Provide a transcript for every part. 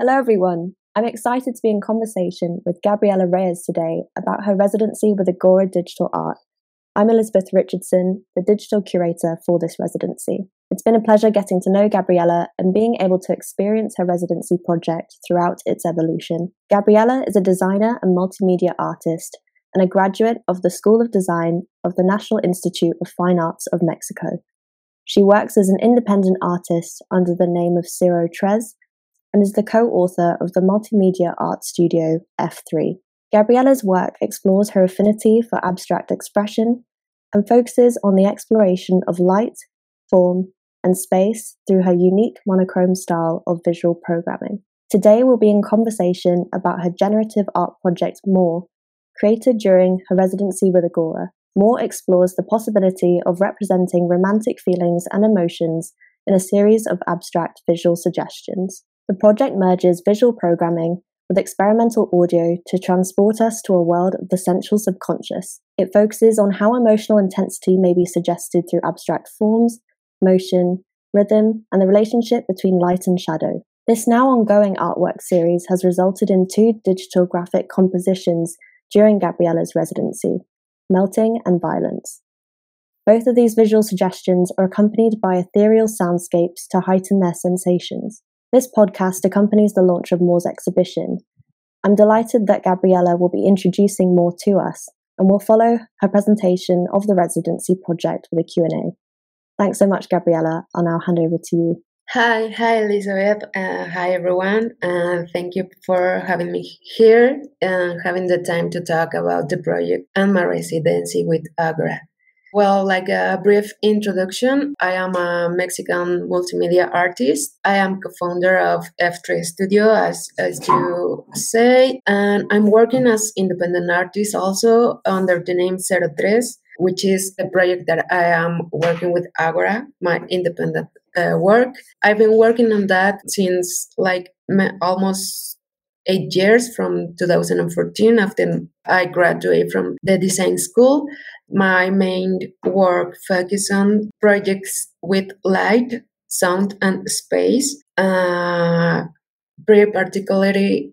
Hello, everyone. I'm excited to be in conversation with Gabriela Reyes today about her residency with Agora Digital Art. I'm Elizabeth Richardson, the digital curator for this residency. It's been a pleasure getting to know Gabriela and being able to experience her residency project throughout its evolution. Gabriela is a designer and multimedia artist and a graduate of the School of Design of the National Institute of Fine Arts of Mexico. She works as an independent artist under the name of Ciro Tres and is the co author of the multimedia art studio F3. Gabriela's work explores her affinity for abstract expression and focuses on the exploration of light, form, and space through her unique monochrome style of visual programming. Today, we'll be in conversation about her generative art project More, created during her residency with Agora. More explores the possibility of representing romantic feelings and emotions in a series of abstract visual suggestions. The project merges visual programming with experimental audio to transport us to a world of the sensual subconscious. It focuses on how emotional intensity may be suggested through abstract forms, motion, rhythm, and the relationship between light and shadow. This now ongoing artwork series has resulted in two digital graphic compositions during Gabriela's residency Melting and Violence. Both of these visual suggestions are accompanied by ethereal soundscapes to heighten their sensations. This podcast accompanies the launch of More's exhibition. I'm delighted that Gabriela will be introducing More to us and we'll follow her presentation of the residency project with a Q&A. Thanks so much, Gabriela. I'll now hand over to you. Hi, hi, Elizabeth. Uh, hi, everyone. Uh, thank you for having me here and having the time to talk about the project and my residency with Agora. Well, like a brief introduction, I am a Mexican multimedia artist. I am co-founder of F3 Studio, as, as you say, and I'm working as independent artist also under the name Zero Tres, which is a project that I am working with Agora, my independent uh, work. I've been working on that since like almost eight years from 2014 after I graduated from the design school. My main work focuses on projects with light, sound, and space. Uh, very particularly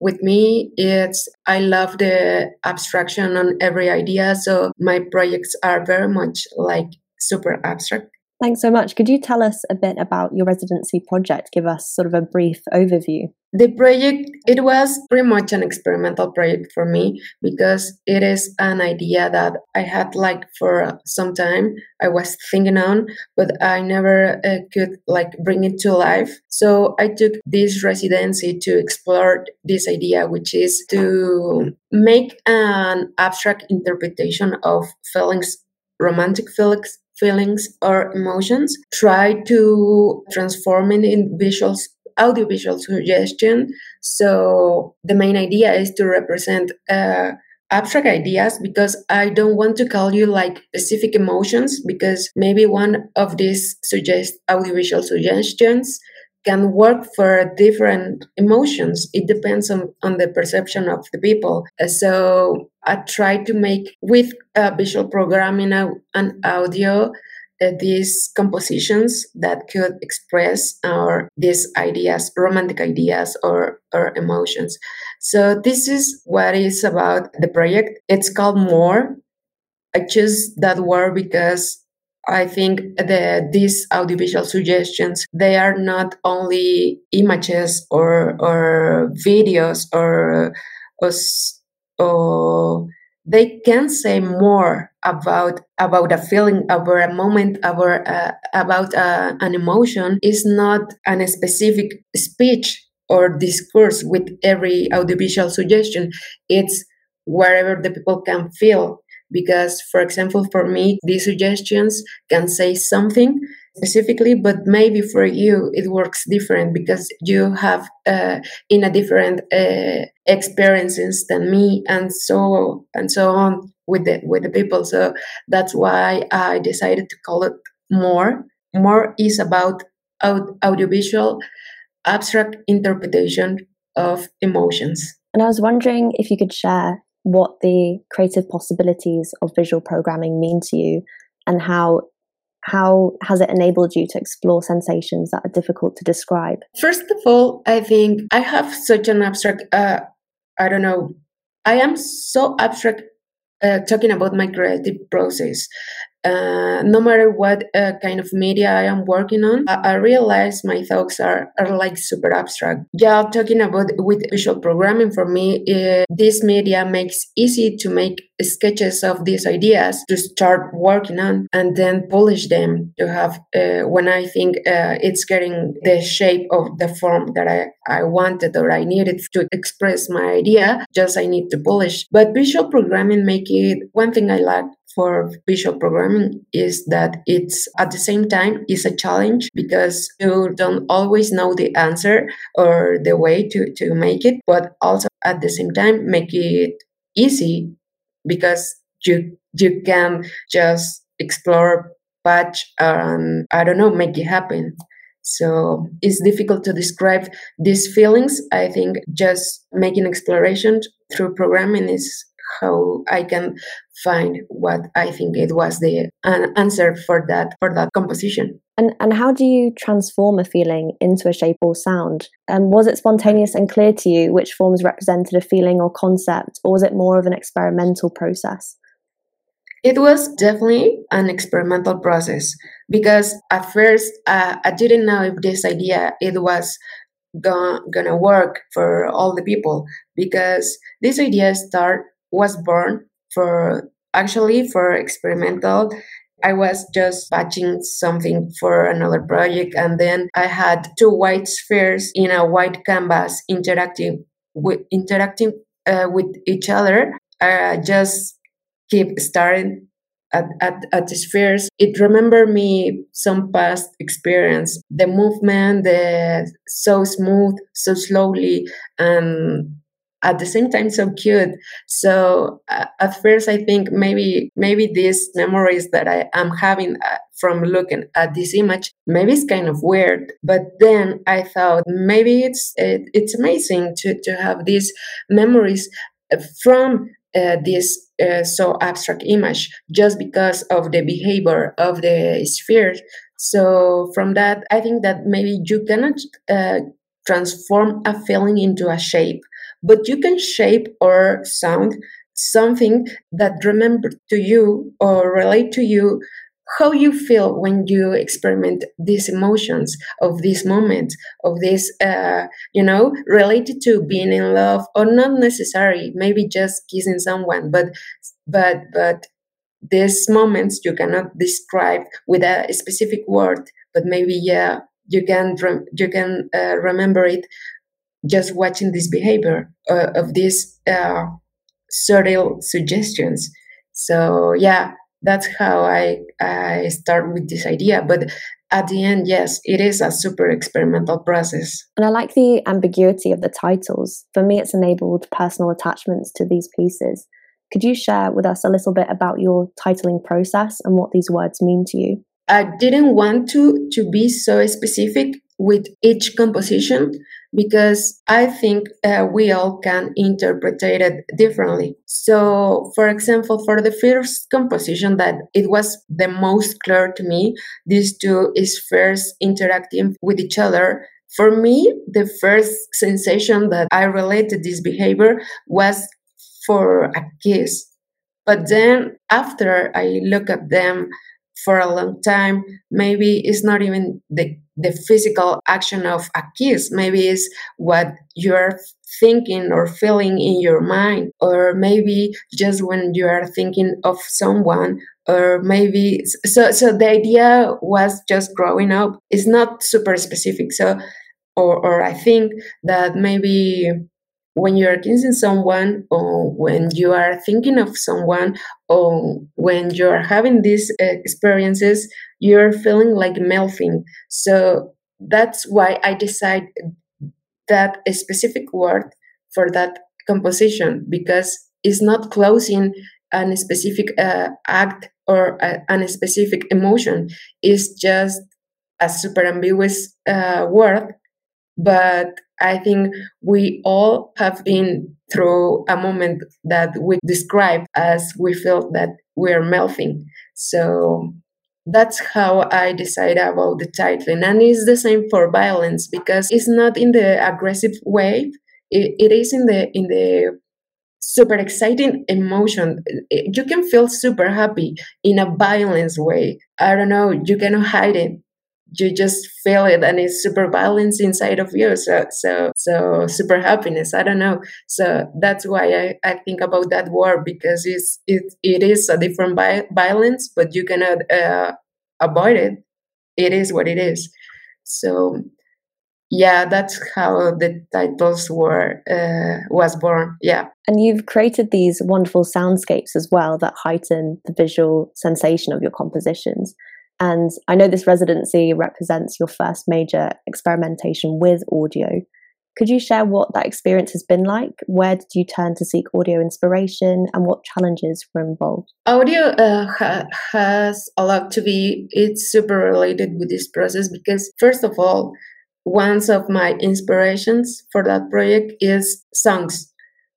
with me, it's I love the abstraction on every idea. So my projects are very much like super abstract. Thanks so much. Could you tell us a bit about your residency project? Give us sort of a brief overview. The project, it was pretty much an experimental project for me because it is an idea that I had like for some time. I was thinking on, but I never uh, could like bring it to life. So I took this residency to explore this idea, which is to make an abstract interpretation of feelings, romantic feelings feelings or emotions try to transform it in visuals audiovisual suggestion. So the main idea is to represent uh, abstract ideas because i don't want to call you like specific emotions because maybe one of these suggest audiovisual suggestions can work for different emotions. It depends on, on the perception of the people. Uh, so I try to make with uh, visual programming and audio uh, these compositions that could express our these ideas, romantic ideas or or emotions. So this is what is about the project. It's called More. I choose that word because I think the these audiovisual suggestions they are not only images or or videos or or, or they can say more about about a feeling about a moment about uh, about uh, an emotion. Is not a specific speech or discourse with every audiovisual suggestion. It's wherever the people can feel because for example for me these suggestions can say something specifically but maybe for you it works different because you have uh, in a different uh, experiences than me and so and so on with the with the people. So that's why i decided to call it more. More is about aud- audiovisual abstract interpretation of emotions. And i was wondering if you could share what the creative possibilities of visual programming mean to you and how How has it enabled you to explore sensations that are difficult to describe? First of all, I think I have such an abstract, uh, I don't know, I am so abstract uh, talking about my creative process. Uh, no matter what uh, kind of media I am working on, I, I, realize my thoughts are, are like super abstract. Yeah, talking about with visual programming for me, uh, this media makes easy to make sketches of these ideas to start working on and then polish them to have uh, when I think uh, it's getting the shape of the form that I, I wanted or I needed to express my idea. Just I need to polish. But visual programming make it one thing I like for visual programming is that it's at the same time is a challenge because you don't always know the answer or the way to, to make it, but also at the same time make it easy because you you can just explore patch and I don't know make it happen. So it's difficult to describe these feelings. I think just making exploration through programming is how I can find what I think it was the answer for that for that composition. And and how do you transform a feeling into a shape or sound? And was it spontaneous and clear to you which forms represented a feeling or concept, or was it more of an experimental process? It was definitely an experimental process because at first uh, I didn't know if this idea it was go- gonna work for all the people because this idea start was born for actually for experimental I was just patching something for another project, and then I had two white spheres in a white canvas interacting with interacting uh, with each other. I just keep starting at, at, at the spheres. It remember me some past experience. The movement, the so smooth, so slowly, and at the same time so cute. So uh, at first i think maybe maybe these memories that i am having uh, from looking at this image maybe it's kind of weird but then i thought maybe it's it, it's amazing to to have these memories from uh, this uh, so abstract image just because of the behavior of the sphere. So from that i think that maybe you cannot uh, transform a feeling into a shape but you can shape or sound something that remember to you or relate to you how you feel when you experiment these emotions of this moment of this uh, you know related to being in love or not necessary maybe just kissing someone but but but these moments you cannot describe with a specific word but maybe yeah you can you can uh, remember it just watching this behavior uh, of these uh, subtle suggestions. So yeah, that's how I I start with this idea. But at the end, yes, it is a super experimental process. And I like the ambiguity of the titles. For me, it's enabled personal attachments to these pieces. Could you share with us a little bit about your titling process and what these words mean to you? I didn't want to to be so specific with each composition because I think uh, we all can interpret it differently. So, for example, for the first composition that it was the most clear to me, these two is first interacting with each other. For me, the first sensation that I related this behavior was for a kiss. But then after I look at them for a long time, maybe it's not even the the physical action of a kiss. Maybe it's what you're thinking or feeling in your mind, or maybe just when you are thinking of someone, or maybe so. So the idea was just growing up. It's not super specific. So, or or I think that maybe when you are kissing someone or when you are thinking of someone or when you are having these experiences you're feeling like melting. So that's why i decided that a specific word for that composition because it's not closing a specific uh, act or a, a, specific emotion. It's just a super ambiguous uh, word but I think we all have been through a moment that we describe as we feel that we're melting. So that's how I decide about the titling. And it's the same for violence because it's not in the aggressive way. it, it is in the in the super exciting emotion. You can feel super happy in a violence way. I don't know, you cannot hide it. You just feel it and it's super violence inside of you. So so so super happiness. I don't know. So that's why I, I think about that word because it's it it is a different vi- violence, but you cannot uh, avoid it. It is what it is. So yeah that's how the titles were uh, was born yeah and you've created these wonderful soundscapes as well that heighten the visual sensation of your compositions and i know this residency represents your first major experimentation with audio. Could you share what that experience has been like? Where did you turn to seek audio inspiration and what challenges were involved? Audio uh, ha- has a lot to be it's super related with this process because first of all one of my inspirations for that project is songs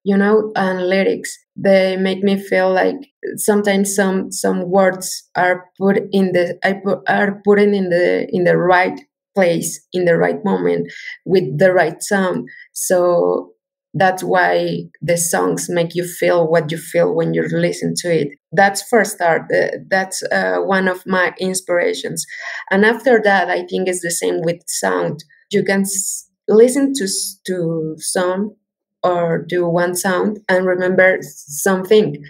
you know and lyrics they make me feel like sometimes some some words are put in the I put, are put in the in the right place in the right moment with the right sound. So that's why the songs make you feel what you feel when you listen to it. That's first start that's uh, one of my inspirations. And after that i think it's the same with sound. You can s- listen to to some or do one sound and remember something.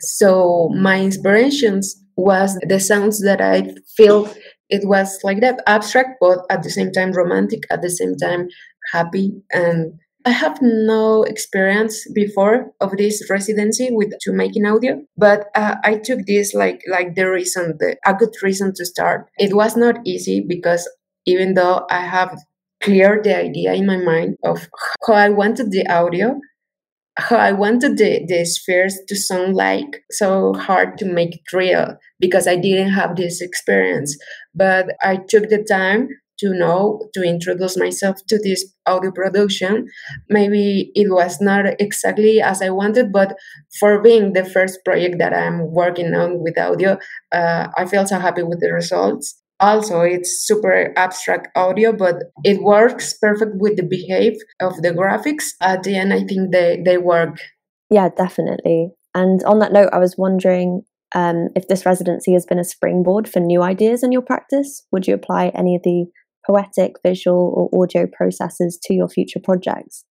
So my inspirations was the sounds that i feel it was like that abstract but at the same time romantic at the same time happy. And i have no experience before of this residency with to making audio but uh, i took this like like the reason the, a good reason to start. It was not easy because even though i have clear the idea in my mind of how I wanted the audio, how I wanted the, the spheres to sound like so hard to make it real because I didn't have this experience. But I took the time to know to introduce myself to this audio production. Maybe it was not exactly as I wanted, but for being the first project that I'm working on with audio, uh, I feel so happy with the results also it's super abstract audio but it works perfect with the behave of the graphics. At the end i think they they work. Yeah definitely. And on that note i was wondering um, if this residency has been a springboard for new ideas in your practice would you apply any of the poetic visual or audio processes to your future projects?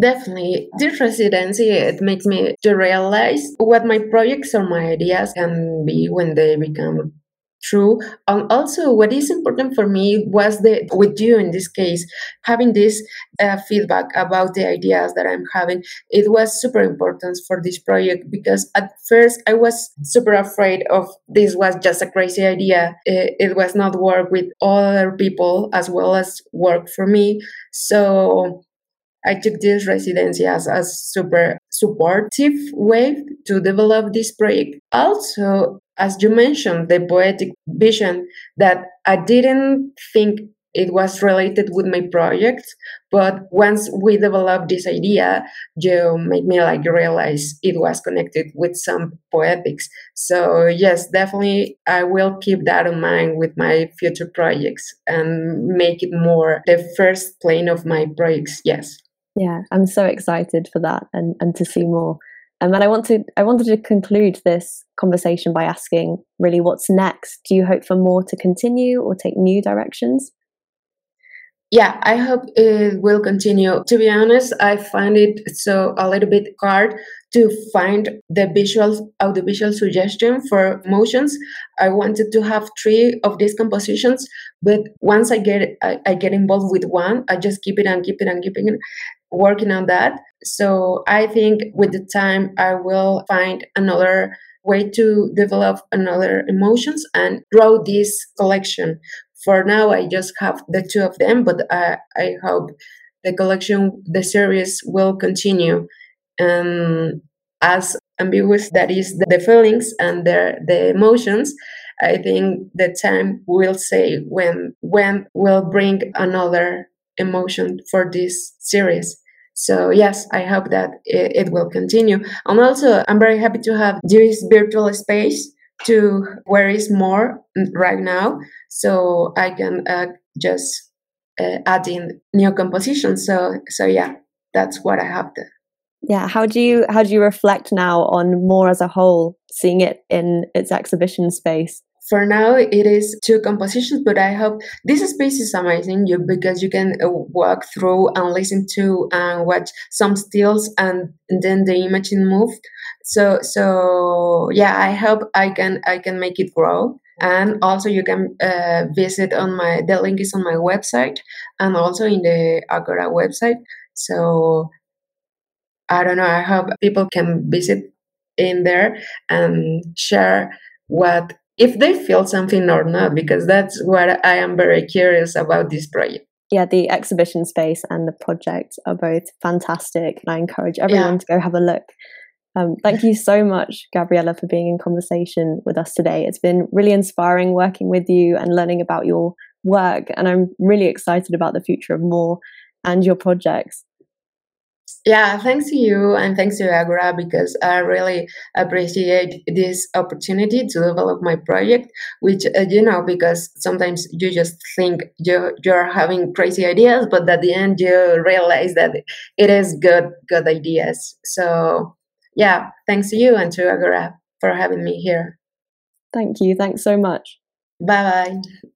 Definitely. This residency, it makes me to realize what my projects or my ideas can be when they become true and also what is important for me was the with you in this case having this uh, feedback about the ideas that i'm having. It was super important for this project because at first i was super afraid of this was just a crazy idea. It, it was not work with other people as well as work for me. So I took this residency as a super supportive way to develop this project. Also, as you mentioned, the poetic vision that I didn't think it was related with my project, but once we developed this idea, you made me like realize it was connected with some poetics. So yes, definitely I will keep that in mind with my future projects and make it more the first plane of my projects. Yes. Yeah, I'm so excited for that and, and to see more. And I want to I wanted to conclude this conversation by asking really what's next? Do you hope for more to continue or take new directions? Yeah, I hope it will continue. To be honest, I find it so a little bit hard to find the visual audiovisual suggestion for motions. I wanted to have three of these compositions, but once I get I, I get involved with one, I just keep it and keep it and keep it working on that. So I think with the time I will find another way to develop another emotions and grow this collection. For now, I just have the two of them, but I, I hope the collection, the series will continue. Um, as ambiguous that is the feelings and the, the emotions, I think the time will say when when will bring another emotion for this series. So yes, I hope that it, it, will continue. And also, I'm very happy to have this virtual space to where is more right now, so I can uh, just uh, add in new compositions. So so yeah, that's what I have there Yeah, how do you how do you reflect now on more as a whole, seeing it in its exhibition space? For now it is two compositions but i hope this space is amazing you because you can uh, walk through and listen to and watch some stills and, then the image move. So so yeah i hope i can i can make it grow. And also you can uh, visit on my the link is on my website and also in the agora website. So i don't know i hope people can visit in there and share what if they feel something or not, because that's what I am very curious about this project. Yeah, the exhibition space and the project are both fantastic, and I encourage everyone yeah. to go have a look. Um, thank you so much, Gabriela, for being in conversation with us today. It's been really inspiring working with you and learning about your work, and I'm really excited about the future of more and your projects. Yeah, thanks to you and thanks to Agora because I really appreciate this opportunity to develop my project, which, uh, you know, because sometimes you just think you, you're having crazy ideas, but at the end you realize that it is good, good ideas. So, yeah, thanks to you and to Agora for having me here. Thank you. Thanks so much. Bye bye.